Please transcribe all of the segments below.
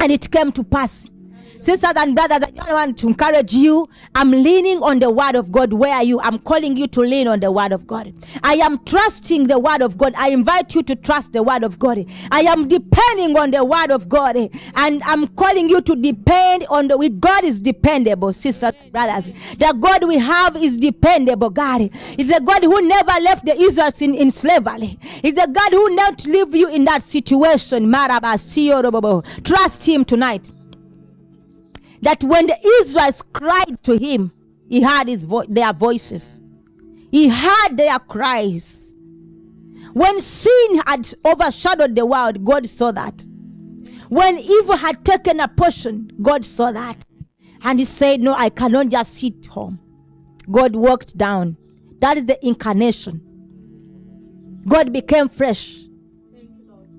And it came to pass. Sisters and brothers, I want to encourage you. I'm leaning on the word of God. Where are you? I'm calling you to lean on the word of God. I am trusting the word of God. I invite you to trust the word of God. I am depending on the word of God. And I'm calling you to depend on the God is dependable, sisters and brothers. The God we have is dependable, God. It's the God who never left the Israelites in, in slavery. It's the God who not leave you in that situation. Trust him tonight that when the Israelites cried to him, he heard his vo- their voices. He heard their cries. When sin had overshadowed the world, God saw that. When evil had taken a portion, God saw that. And he said, No, I cannot just sit home. God walked down. That is the incarnation. God became fresh.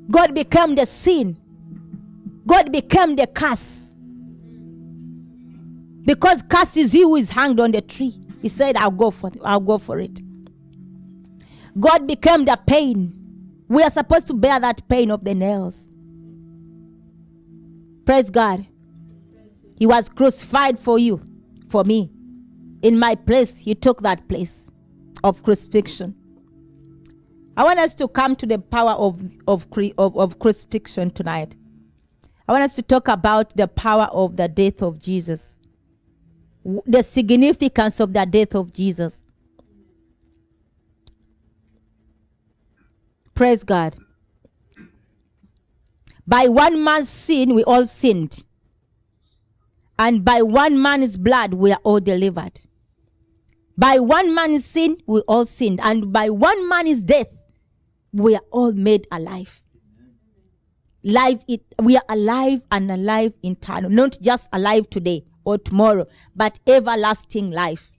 God became the sin. God became the curse. Because cursed is he who is hanged on the tree. He said, I'll go for it. I'll go for it. God became the pain. We are supposed to bear that pain of the nails. Praise God. He was crucified for you, for me. In my place, he took that place of crucifixion. I want us to come to the power of, of, of, of crucifixion tonight. I want us to talk about the power of the death of Jesus the significance of the death of Jesus. Praise God. By one man's sin, we all sinned. And by one man's blood, we are all delivered. By one man's sin, we all sinned. And by one man's death, we are all made alive. Life, it, we are alive and alive in eternal, not just alive today, or tomorrow, but everlasting life.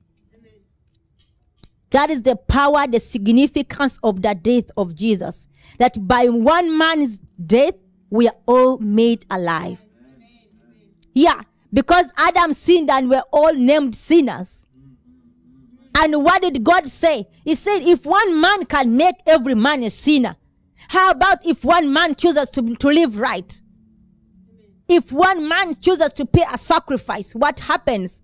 That is the power, the significance of the death of Jesus. That by one man's death, we are all made alive. Yeah, because Adam sinned and we're all named sinners. And what did God say? He said, if one man can make every man a sinner, how about if one man chooses to, to live right? If one man chooses to pay a sacrifice, what happens?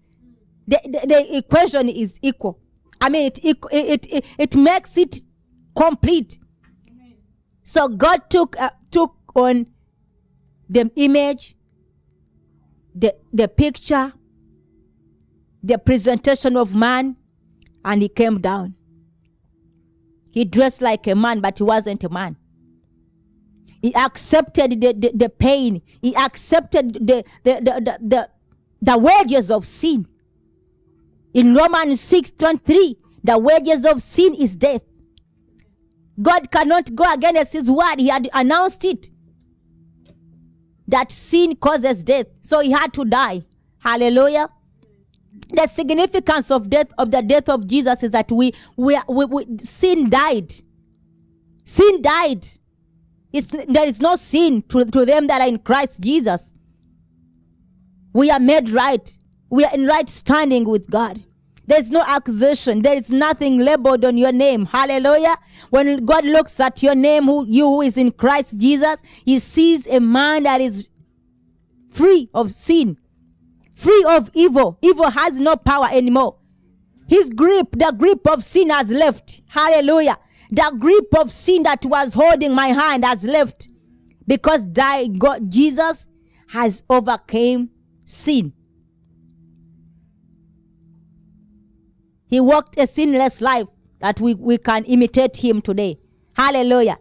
The, the, the equation is equal. I mean, it, it, it, it, makes it complete. So God took, uh, took on the image, the, the picture, the presentation of man, and he came down. He dressed like a man, but he wasn't a man. He accepted the, the, the pain. He accepted the, the, the, the, the, wages of sin. In Romans 6 23, the wages of sin is death. God cannot go against his word. He had announced it. That sin causes death. So he had to die. Hallelujah. The significance of death of the death of Jesus is that we, we, we, we sin died. Sin died. It's, there is no sin to, to them that are in Christ Jesus. We are made right. We are in right standing with God. There's no accusation. There is nothing labeled on your name. Hallelujah. When God looks at your name, who you who is in Christ Jesus, he sees a man that is free of sin, free of evil. Evil has no power anymore. His grip, the grip of sin has left. Hallelujah. The grip of sin that was holding my hand has left because thy God, Jesus has overcame sin. He walked a sinless life that we, we can imitate him today. Hallelujah.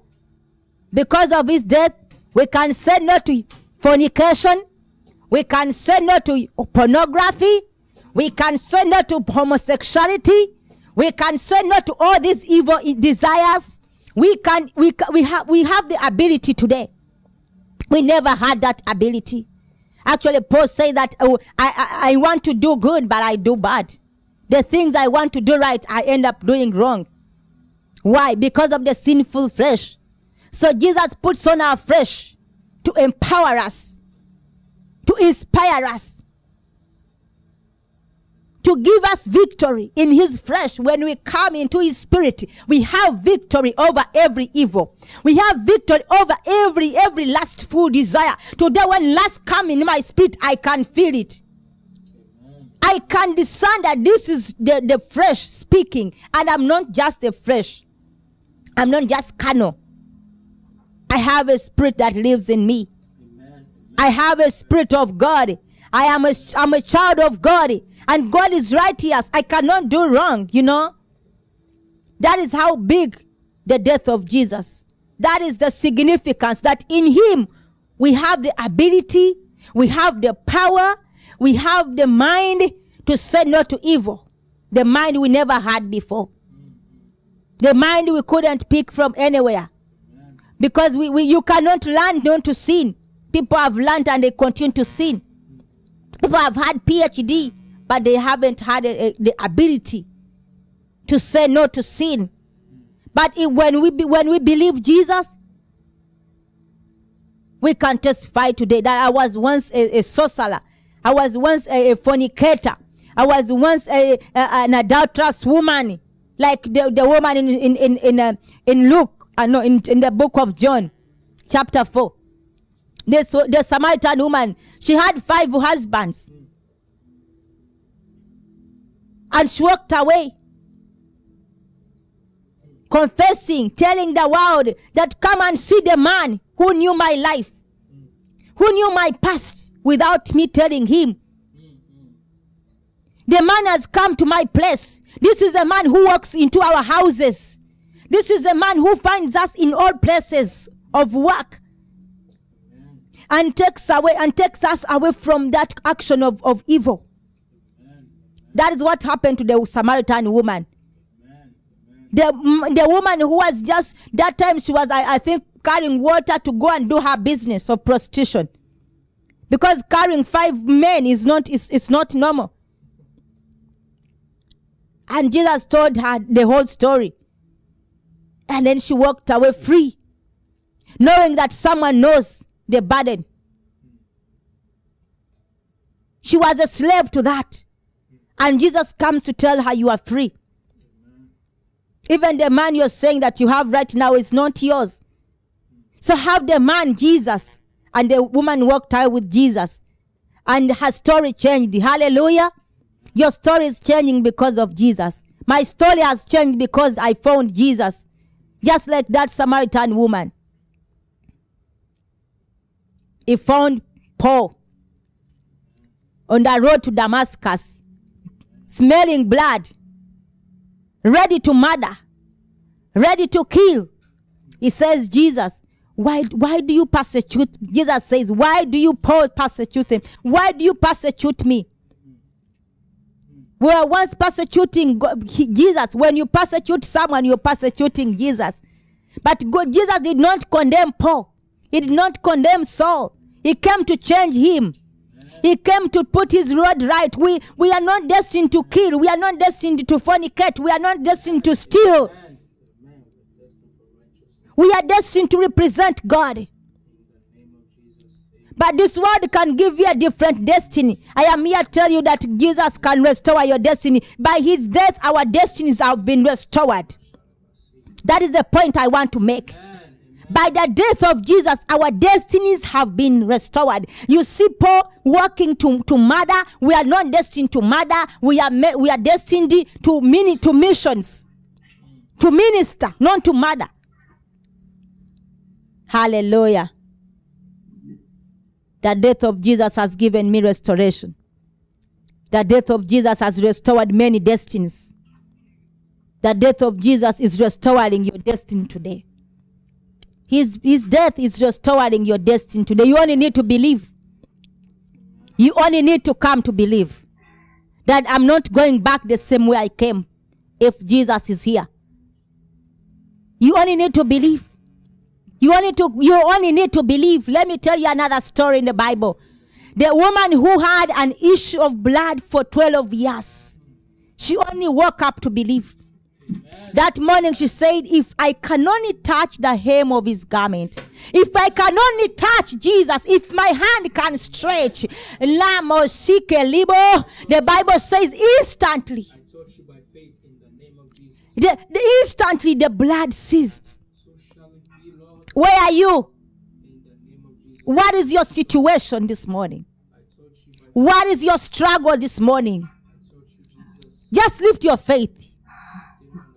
Because of his death, we can say no to fornication. We can say no to pornography. We can say no to homosexuality. We can say no to all these evil desires. We can we we have we have the ability today. We never had that ability. Actually, Paul said that oh, I, I I want to do good, but I do bad. The things I want to do right, I end up doing wrong. Why? Because of the sinful flesh. So Jesus puts on our flesh to empower us, to inspire us, to give us victory in his flesh. When we come into his spirit we have victory over every evil. We have victory over every every lustful desire. Today when lust come in my spirit i can feel it. I can discern that this is the, the flesh speaking and i'm not just a flesh. I'm not just carnal. I have a spirit that lives in me. I have a spirit of God. I am a, I'm a child of God. And God is righteous. I cannot do wrong, you know. That is how big the death of Jesus. That is the significance that in him we have the ability, we have the power, we have the mind to say no to evil. The mind we never had before. The mind we couldn't pick from anywhere. Because we, we you cannot learn not to sin. People have learned and they continue to sin. People have had PhD, but they haven't had a- a- the ability to say no to sin. But when we be, when we believe Jesus, we can testify today that I was once a, a sorcerer. I was once a, a fornicator. I was once a, an adulterous woman, like the, the woman in in in in, uh, in Luke, uh, no, in, in the book of John, chapter four. This the Samaritan woman, she had five husbands, and she walked away, confessing, telling the world that come and see the man who knew my life, who knew my past without me telling him. The man has come to my place. This is a man who walks into our houses. This is a man who finds us in all places of work and takes away and takes us away from that action of, of evil. That is what happened to the Samaritan woman. The, mm, the woman who was just that time she was I, I think carrying water to go and do her business of prostitution. Because carrying five men is not is, is not normal. And Jesus told her the whole story. And then she walked away free, knowing that someone knows the burden. She was a slave to that. And Jesus comes to tell her, You are free. Even the man you're saying that you have right now is not yours. So have the man, Jesus. And the woman walked out with Jesus. And her story changed. Hallelujah. Your story is changing because of Jesus. My story has changed because I found Jesus. Just like that Samaritan woman. He found Paul on the road to Damascus, smelling blood, ready to murder, ready to kill. He says, Jesus, why, why do you persecute? Jesus says, Why do you Paul persecute him? Why do you persecute me? We were once persecuting Jesus. When you persecute someone, you're persecuting Jesus. But God, Jesus did not condemn Paul. He did not condemn Saul. He came to change him. He came to put his road right. We, we are not destined to kill. We are not destined to fornicate. We are not destined to steal. We are destined to represent God. But this world can give you a different destiny. I am here to tell you that Jesus can restore your destiny. By his death, our destinies have been restored. That is the point I want to make. By the death of Jesus, our destinies have been restored. You see, Paul walking to, to murder. We are not destined to murder. We are we are destined to mini to missions, to minister, not to murder. Hallelujah. The death of Jesus has given me restoration. The death of Jesus has restored many destinies. The death of Jesus is restoring your destiny today. His, his death is restoring your destiny today. You only need to believe. You only need to come to believe that I'm not going back the same way I came if Jesus is here. You only need to believe. You only to you only need to believe. Let me tell you another story in the Bible. The woman who had an issue of blood for 12 years. She only woke up to believe. That morning she said, If I can only touch the hem of his garment, if I can only touch Jesus, if my hand can stretch, Lamo Sike Libo, the Bible says instantly, I touch you by faith in the name of Jesus. the, instantly the blood ceased. So shall it be, Lord, Where are you? in the name of Jesus. What is your situation this morning? I touch you by What is your struggle this morning? I touch you, Jesus. Just lift your faith.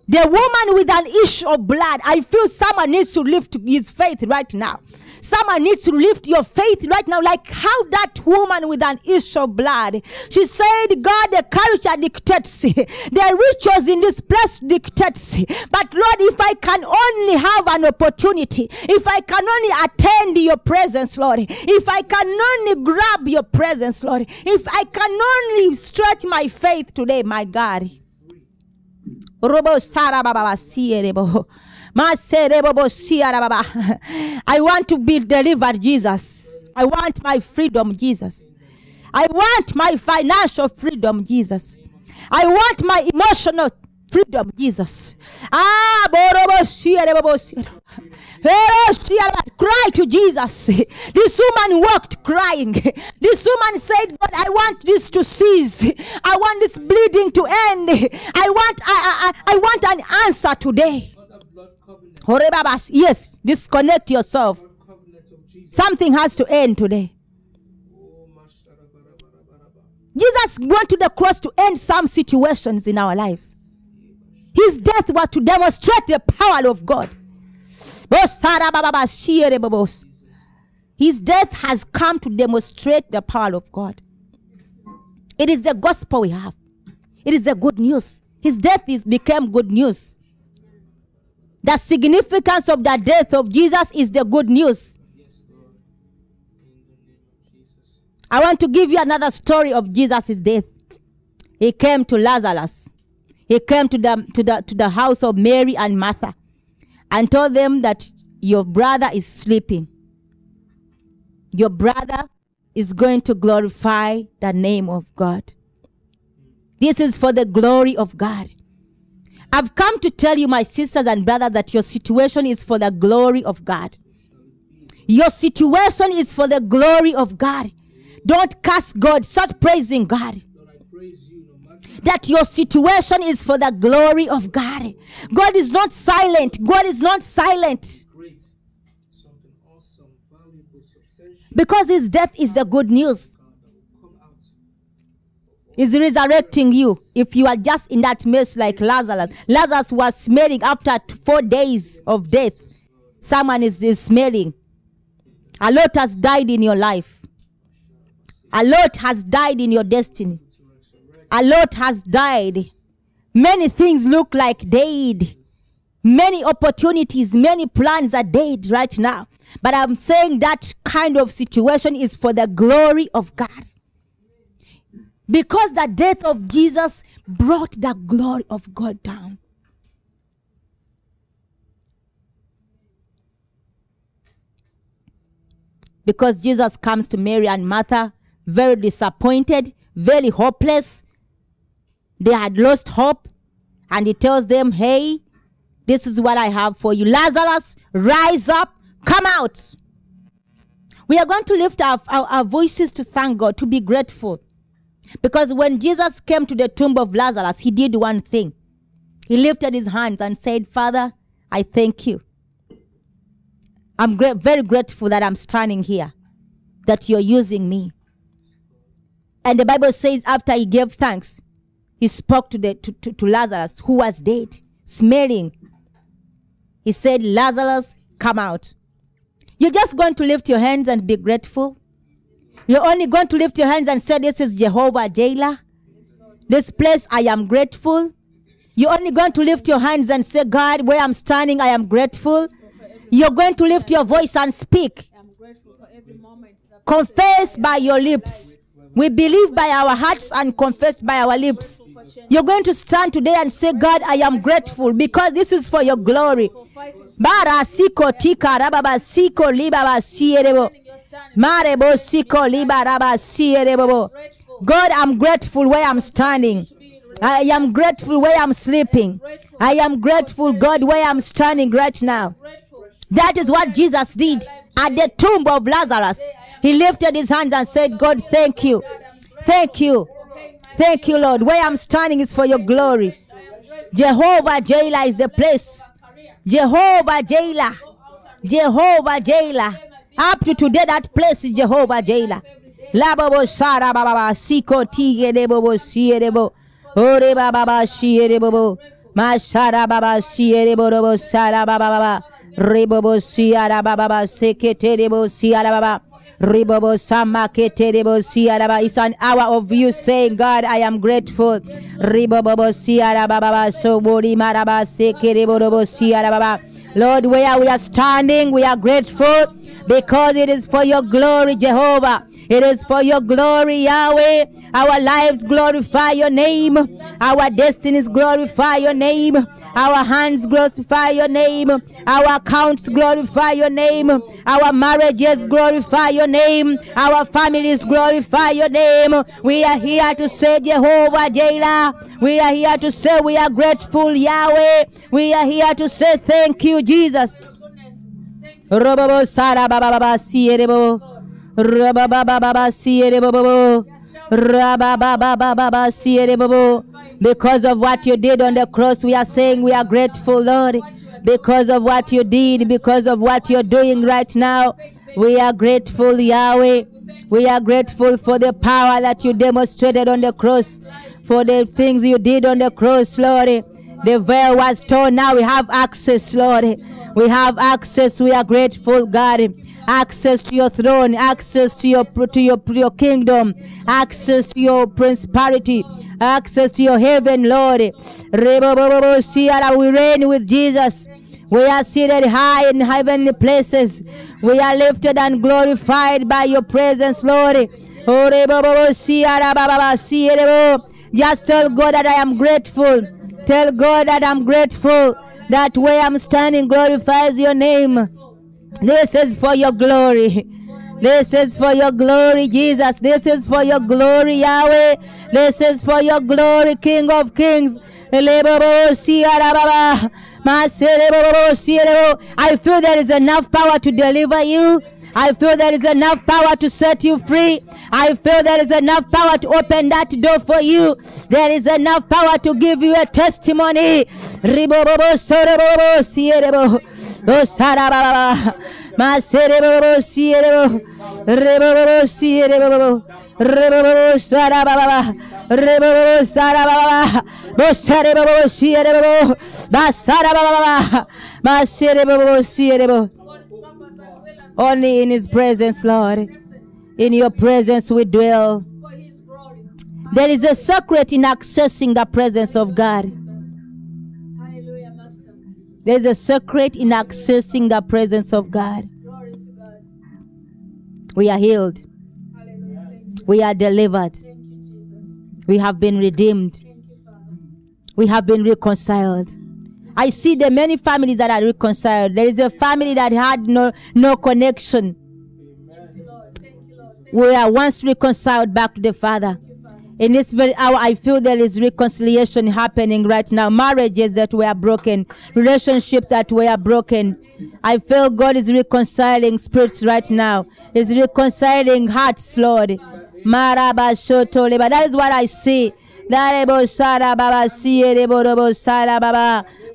The woman with an issue of blood, I feel someone needs to lift his faith right now. Someone needs to lift your faith right now, like how that woman with an issue of blood. She said, God, the culture dictates, the rituals in this place dictates. But Lord, if I can only have an opportunity, if I can only attend your presence, Lord, if I can only grab your presence, Lord, if I can only stretch my faith today, my God. I want to be delivered, Jesus. I want my freedom, Jesus. I want my financial freedom, Jesus. I want my emotional freedom, Jesus. Ah, Cry to Jesus. This woman walked crying. This woman said, God, I want this to cease. I want this bleeding to end. I want I, I, I want an answer today. Yes, disconnect yourself. Something has to end today. Jesus went to the cross to end some situations in our lives. His death was to demonstrate the power of God. His death has come to demonstrate the power of God. It is the gospel we have. It is the good news. His death is became good news. The significance of the death of Jesus is the good news. I want to give you another story of Jesus' death. He came to Lazarus. He came to the, to, the, to the house of Mary and Martha and told them that your brother is sleeping. Your brother is going to glorify the name of God. This is for the glory of God. I've come to tell you, my sisters and brothers, that your situation is for the glory of God. Your situation is for the glory of God. Don't curse God. Start praising God. Lord, praise That your situation is for the glory of God. God is not silent. God is not silent. great, something awesome, valuable, Because his death is the good news. God, that will come out. He's resurrecting you. If you are just in that mess like Lazarus, Lazarus was smelling after four days of death. Someone is, is smelling. A lot has died in your life. A lot has died in your destiny. A lot has died. Many things look like dead. Many opportunities, many plans are dead right now. But I'm saying that kind of situation is for the glory of God. Because the death of Jesus brought the glory of God down. Because Jesus comes to Mary and Martha very disappointed, very hopeless. They had lost hope. And he tells them, Hey, this is what I have for you. Lazarus, rise up, come out. We are going to lift our, our, our voices to thank God, to be grateful. Because when Jesus came to the tomb of Lazarus, he did one thing. He lifted his hands and said, Father, I thank you. I'm gra- very grateful that I'm standing here, that you're using me. And the Bible says, after he gave thanks, he spoke to, the, to, to, to Lazarus, who was dead, smelling. He said, Lazarus, come out. You're just going to lift your hands and be grateful. You're only going to lift your hands and say, This is Jehovah Jireh. This place, I am grateful. You're only going to lift your hands and say, God, where I'm standing, I am grateful. You're going to lift your voice and speak. I'm grateful for every moment. that- Confess by your lips. We believe by our hearts and confess by our lips. You're going to stand today and say, God, I am grateful because this is for your glory. For fighting, Bara siko tika rababa siko libaba sierebo. Marebo siko liba sierebo. God, I'm grateful where I'm standing. I am grateful where I'm sleeping. I am grateful, God, where I'm standing right now. That is what Jesus did at the tomb of Lazarus. He lifted his hands and said, God, thank you. Thank you. Thank you, Lord. Where I'm standing is for your glory. Jehovah Jireh is the place. Jehovah Jireh. Jehovah Jireh. Up to today, that place is Jehovah Jireh. Labobo Sara Baba Siko Tige Debobo Sierebo. Ore Baba Sierebo. Mashara Baba Sierebo Sara Baba. Rebobo Baba Baba. It's an hour of you saying, God, I am grateful. Lord, where we are standing, we are grateful because it is for your glory, Jehovah. It is for your glory, Yahweh. Our lives glorify your name. Our destinies glorify your name. Our hands glorify your name. Our accounts glorify your name. Our marriages glorify your name. Our families glorify your name. We are here to say, Jehovah Jireh. We are here to say, we are grateful, Yahweh. We are here to say, thank you, Jesus. Robobo Sara Baba Baba Sierebo. Rabba Baba Sierebo. Rabba Baba Baba Sierebo. Because of what you did on the cross, we are saying we are grateful, Lord. Because of what you did, because of what you're doing right now, we are grateful, Yahweh. We are grateful for the power that you demonstrated on the cross, for the things you did on the cross, Lord. The veil was torn. Now we have access, Lord. We have access. We are grateful, God. Access to your throne, access to your to your your kingdom, access to your prosperity, access to your heaven, Lord. We reign with Jesus. We are seated high in heavenly places. We are lifted and glorified by your presence, Lord. Oh. Just tell God that I am grateful. Tell God that I'm grateful that where I'm standing glorifies your name. This is for your glory. This is for your glory, Jesus. This is for your glory, Yahweh. This is for your glory, King of Kings. I feel there is enough power to deliver you. I feel there is enough power to set you free. I feel there is enough power to open that door for you. There is enough power to give you a testimony. Only in His presence, Lord. In your presence we dwell. There is a secret in accessing the presence of God. There is a secret in accessing the presence of God. We are healed. We are delivered. We have been redeemed. We have been reconciled. I see the many families that are reconciled. There is a family that had no, no connection. We are once reconciled back to the Father. In this very hour, I feel there is reconciliation happening right now. Marriages that were broken, relationships that were broken. I feel God is reconciling spirits right now. Is reconciling hearts, Lord. That is what I see.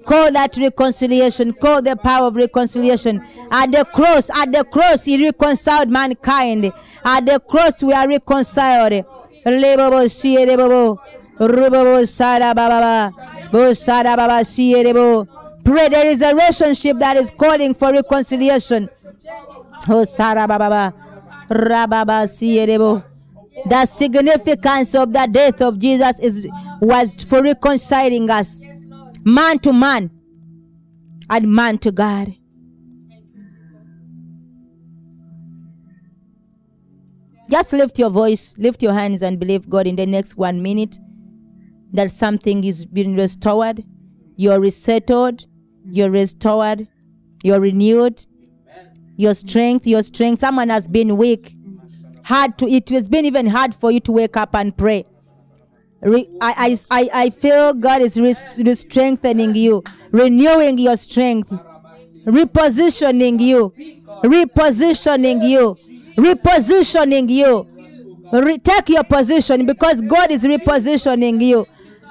Call that reconciliation. Call the power of reconciliation. At the cross, at the cross, He reconciled mankind. At the cross, we are reconciled. Pray there is a relationship that is calling for reconciliation. Oh sara baba. Rababa sierebo. The significance of the death of Jesus is was for reconciling us, man to man, and man to God. Just lift your voice, lift your hands, and believe God in the next one minute that something is being restored. You're resettled, you're restored, you're renewed. Your strength, your strength. Someone has been weak. Hard to it has been even hard for you to wake up and pray. Re- I, I, I, feel God is re- re- strengthening you, renewing your strength, repositioning you, repositioning you, repositioning you. Re- take your position because God is repositioning you.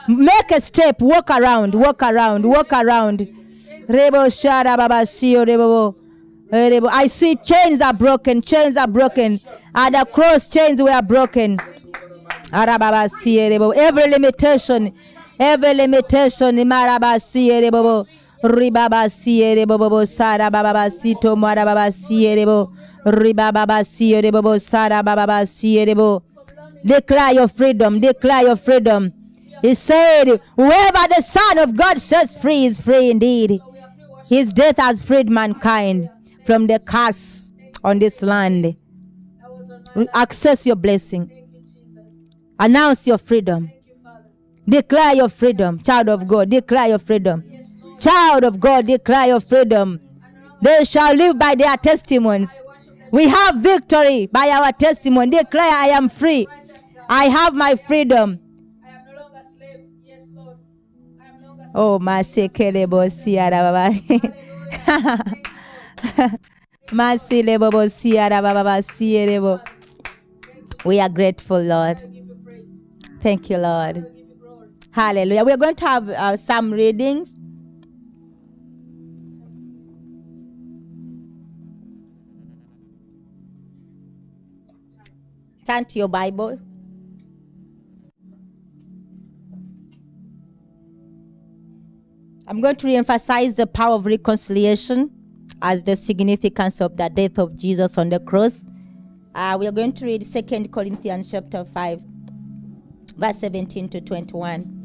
Make a step, walk around, walk around, walk around. Eh. I see chains are broken, chains are broken. At the cross, chains were broken. Every limitation, every limitation, maraba siye. Ribaba siye rebo bobo sara baba sito marababa siye rebo. Ribaba siye rebo sara baba siye rebo. Declare your freedom, declare your freedom. He said, Whoever the Son of God sets free is free indeed. His death has freed mankind from the curse on this land. Access your blessing. Announce your freedom. Declare your freedom, child of God. Declare your freedom. Child of God, declare your freedom. They shall live by their testimonies. We have victory by our testimony. Declare, I am free. I have my freedom. I am no longer slave. Yes, Lord. I am no longer slave. Oh, siara baba. Masilebo siara baba sierebo. We are grateful, Lord. I give you praise. Thank you, Lord. I give you glory. Hallelujah. We're going to have uh, some readings. Turn to your Bible. I'm going to re-emphasize the power of reconciliation as the significance of the death of Jesus on the cross. Uh, we are going to read 2 Corinthians chapter 5, verse 17 to 21.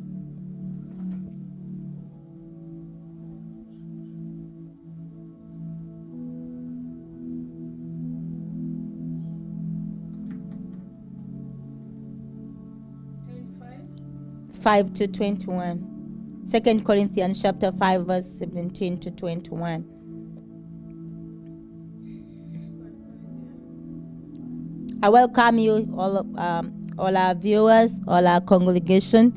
5 to 21. 2 Corinthians chapter 5 verse 17 to 21. I welcome you all um, all our viewers, all our congregation.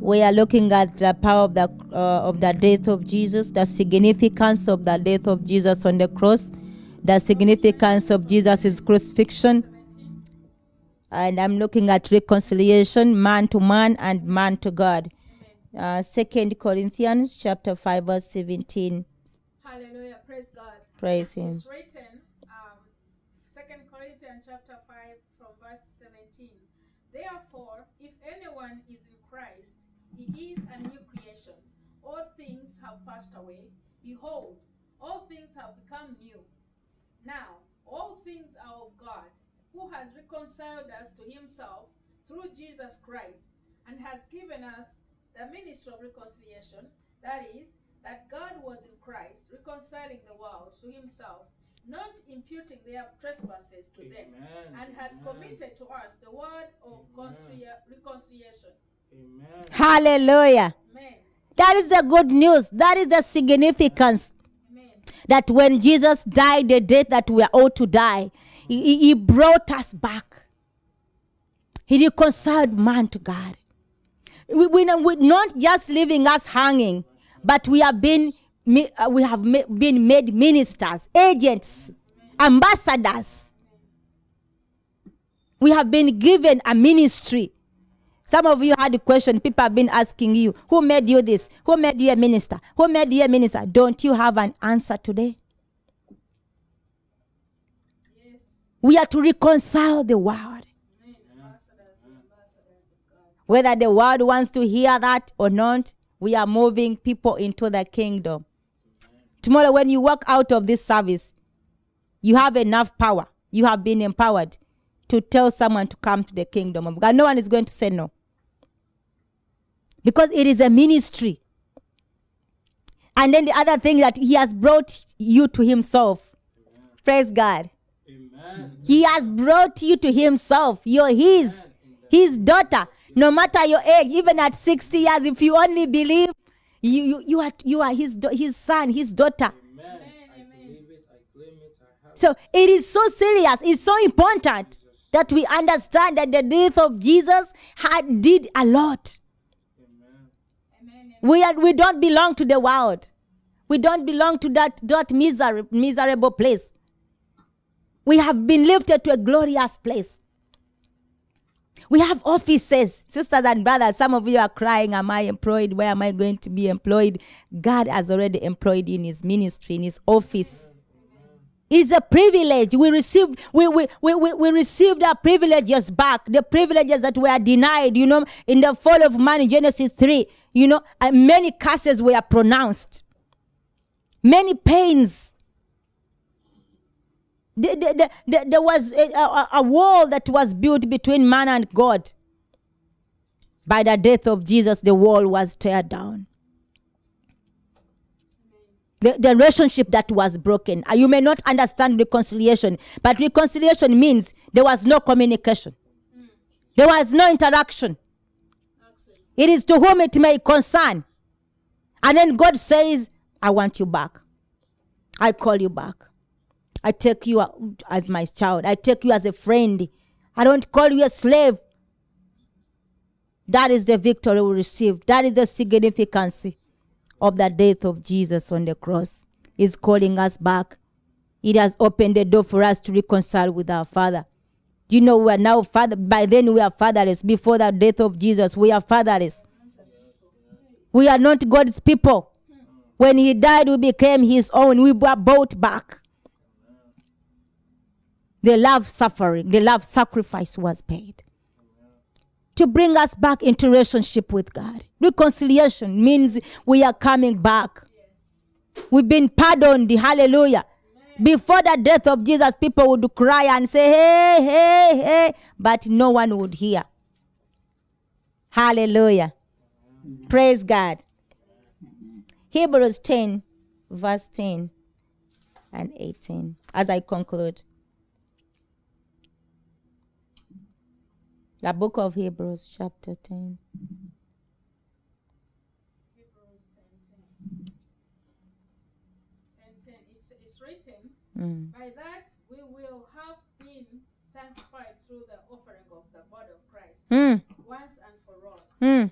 We are looking at the power of the uh, of the death of Jesus, the significance of the death of Jesus on the cross, the significance of Jesus' crucifixion, and I'm looking at reconciliation, man to man and man to God. Uh, Second Corinthians chapter five verse seventeen. Hallelujah. Praise God. Praise Him. It's written, um, 2 Corinthians chapter 5 from verse 17. Therefore, if anyone is in Christ, he is a new creation. All things have passed away. Behold, all things have become new. Now, all things are of God, who has reconciled us to himself through Jesus Christ, and has given us the ministry of reconciliation. That is, that God was in Christ, reconciling the world to himself, not imputing their trespasses to them, and has Amen. committed to us the word of Amen. reconciliation. Amen. Hallelujah. Amen. That is the good news. That is the significance Amen. that when Jesus died the death that we are all to die, he, he- he brought us back. He reconciled man to God. We, we, not- we're not just leaving us hanging, but we have been mi- Uh, we have been made ministers, agents, ambassadors. We have been given a ministry. Some of you had a question. People have been asking you, who made you this? Who made you a minister? Who made you a minister? Don't you have an answer today? Yes. We are to reconcile the world. Amen. Ambassadors, ambassadors of God. Whether the world wants to hear that or not, we are moving people into the kingdom. Tomorrow, when you walk out of this service, you have enough power. You have been empowered to tell someone to come to the kingdom of God. No one is going to say no. Because it is a ministry. And then the other thing that he has brought you to himself. Praise God. Amen. He has brought you to himself. You're his, his daughter. No matter your age, even at 60 years, if you only believe, you, you, you, are, you are his, his son, his daughter. Amen. I Amen. believe it. I claim it. I have So it is so serious. It's so important That we understand that the death of Jesus had did a lot. Amen. Amen. We are, we don't belong to the world. We don't belong to that, that miser, miserable place. We have been lifted to a glorious place. We have offices, sisters and brothers. Some of you are crying, Am I employed? Where am I going to be employed? God has already employed you in His ministry, in His office. It is a privilege. We received, we, we, we, we, received our privileges back, the privileges that were denied, you know, in the fall of man in Genesis 3, you know, many curses were pronounced, many pains. The- the- the- the- there was a, a, a wall that was built between man and God. By the death of Jesus, the wall was teared down the, the relationship that was broken. Uh, You may not understand reconciliation, but reconciliation means there was no communication, there was no interaction. It is to whom it may concern. And then God says, I want you back. I call you back. I take you as my child. I take you as a friend. I don't call you a slave. That is the victory we received. That is the significance of the death of Jesus on the cross. He's calling us back. It has opened the door for us to reconcile with our Father. You know we are now father? By then we are fatherless. Before the death of Jesus, we are fatherless. We are not God's people. When He died, we became His own. We were bought back. The love suffering, the love sacrifice was paid to bring us back into relationship with God. Reconciliation means we are coming back. We've been pardoned. Hallelujah. Before the death of Jesus, people would cry and say, Hey, hey, hey, but no one would hear. Hallelujah. Praise God. Hebrews 10, verse 10 and 18, as I conclude. The book of Hebrews, chapter 10. Hebrews 10 10. 10 10. It's, it's written, Mm. By that we will have been sanctified through the offering of the body of Christ Mm. once and for all. Mm.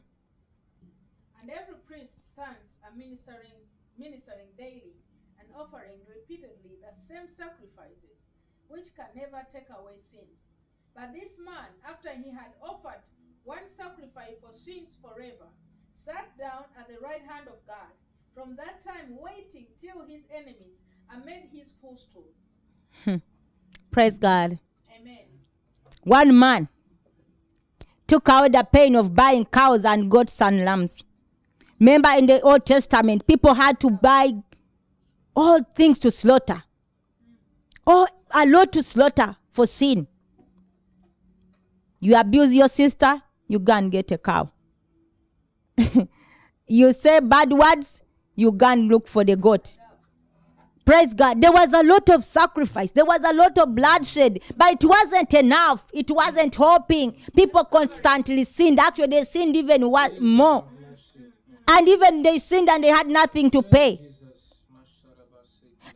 And every priest stands a ministering, ministering daily and offering repeatedly the same sacrifices, which can never take away sins. But this man, after he had offered one sacrifice for sins forever, sat down at the right hand of God. From that time, waiting till his enemies are made his footstool. Hmm. Praise God. Amen. One man took away the pain of buying cows and goats and lambs. Remember in the Old Testament, people had to buy all things to slaughter. Oh, a lot to slaughter for sin. You abuse your sister, you go and get a cow. you say bad words, you go and look for the goat. Praise God. There was a lot of sacrifice. There was a lot of bloodshed, but it wasn't enough. It wasn't hoping. People constantly sinned. Actually, they sinned even more. And even they sinned and they had nothing to pay.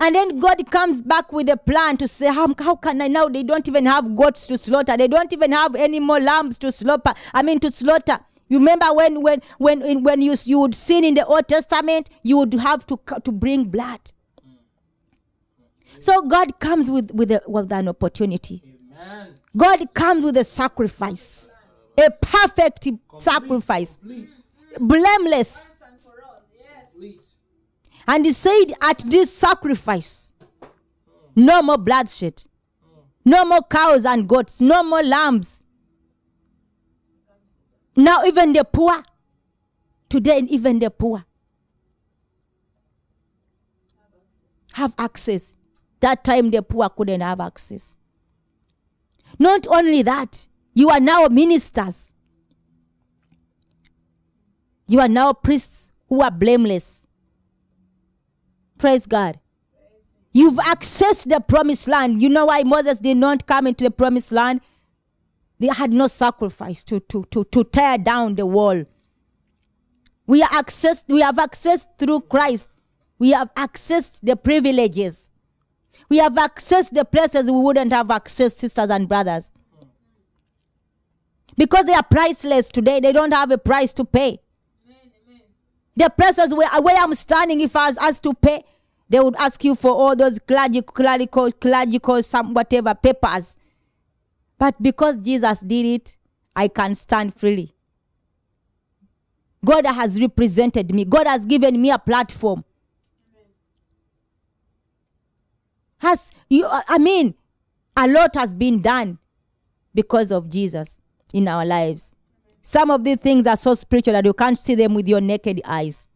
And then God comes back with a plan to say, how, how can I now? They don't even have goats to slaughter. They don't even have any more lambs to slaughter. I mean, to slaughter. You remember when when when in- when you you would sin in the Old Testament, you would have to to bring blood. So God comes with with, a, with an opportunity. Amen. God comes with a sacrifice, a perfect sacrifice, Complete. blameless. Once and for all. Yes. And he said, At this sacrifice, no more bloodshed, no more cows and goats, no more lambs. Now, even the poor, today, even the poor have access. That time, the poor couldn't have access. Not only that, you are now ministers. You are now priests who are blameless. Praise God. You've accessed the promised land. You know why Moses did not come into the promised land? They had no sacrifice to, to, to, to tear down the wall. We are accessed, we have accessed through Christ. We have accessed the privileges. We have accessed the places we wouldn't have accessed, sisters and brothers. because they are priceless today. They don't have a price to pay. The places where, where I'm standing, if I was asked to pay, they would ask you for all those clerical, clerical, clerical, some whatever papers. But because Jesus did it, I can stand freely. God has represented me. God has given me a platform. Has you? I mean, a lot has been done because of Jesus in our lives. Some of these things are so spiritual that you can't see them with your naked eyes.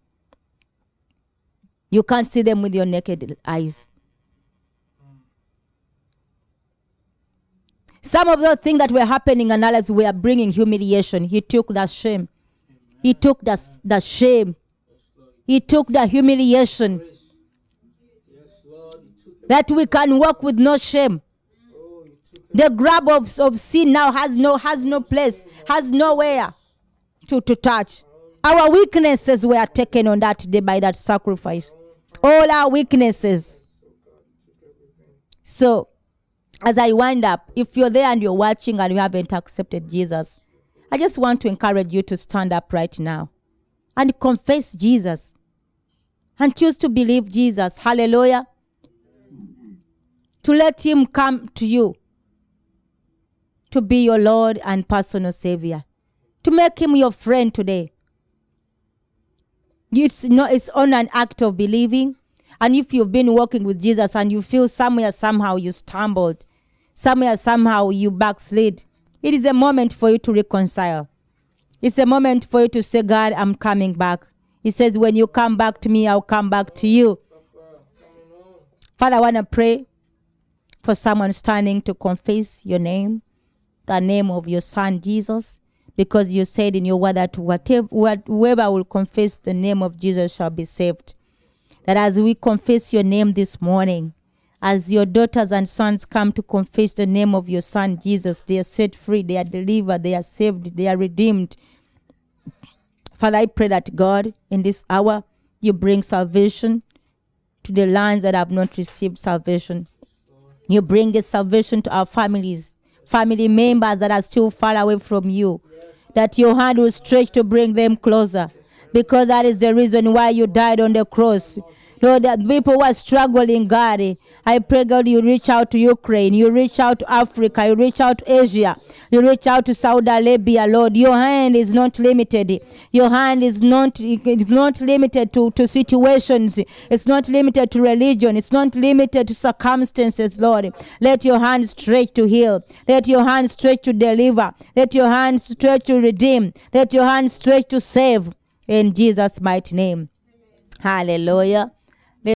You can't see them with your naked eyes. Some of the things that were happening and others were bringing humiliation. He took that shame. He took the, the shame. He took the humiliation Yes, Lord, you took it. that we can walk with no shame. Oh, you took it. The grab of, of sin now has no has no place, has nowhere to, to touch. Our weaknesses were taken on that day by that sacrifice. All our weaknesses. So, as I wind up, if you're there and you're watching and you haven't accepted Jesus, I just want to encourage you to stand up right now and confess Jesus and choose to believe Jesus. Hallelujah. To let Him come to you to be your Lord and personal Savior, to make Him your friend today. It's not it's on an act of believing. And if you've been walking with Jesus and you feel somewhere somehow you stumbled, somewhere somehow you backslid, it is a moment for you to reconcile. It's a moment for you to say, God, I'm coming back. He says, When you come back to me, I'll come back to you. Father, I want to pray for someone standing to confess your name, the name of your son Jesus, because you said in your word that whatever, whoever will confess the name of Jesus shall be saved. That as we confess your name this morning, as your daughters and sons come to confess the name of your son Jesus, they are set free, they are delivered, they are saved, they are redeemed. Father, I pray that God, in this hour, you bring salvation to the lands that have not received salvation. You bring this salvation to our families, family members that are still far away from you. That your hand will stretch to bring them closer. Because that is the reason why you died on the cross. Lord, that people who are struggling, God, I pray, God, you reach out to Ukraine, you reach out to Africa, you reach out to Asia, you reach out to Saudi Arabia, Lord. Your hand is not limited. Your hand is not it's not limited to, to situations. It's not limited to religion. It's not limited to circumstances, Lord. Let your hand stretch to heal. Let your hand stretch to deliver. Let your hand stretch to redeem. Let your hand stretch to save. In Jesus' mighty name. Hallelujah.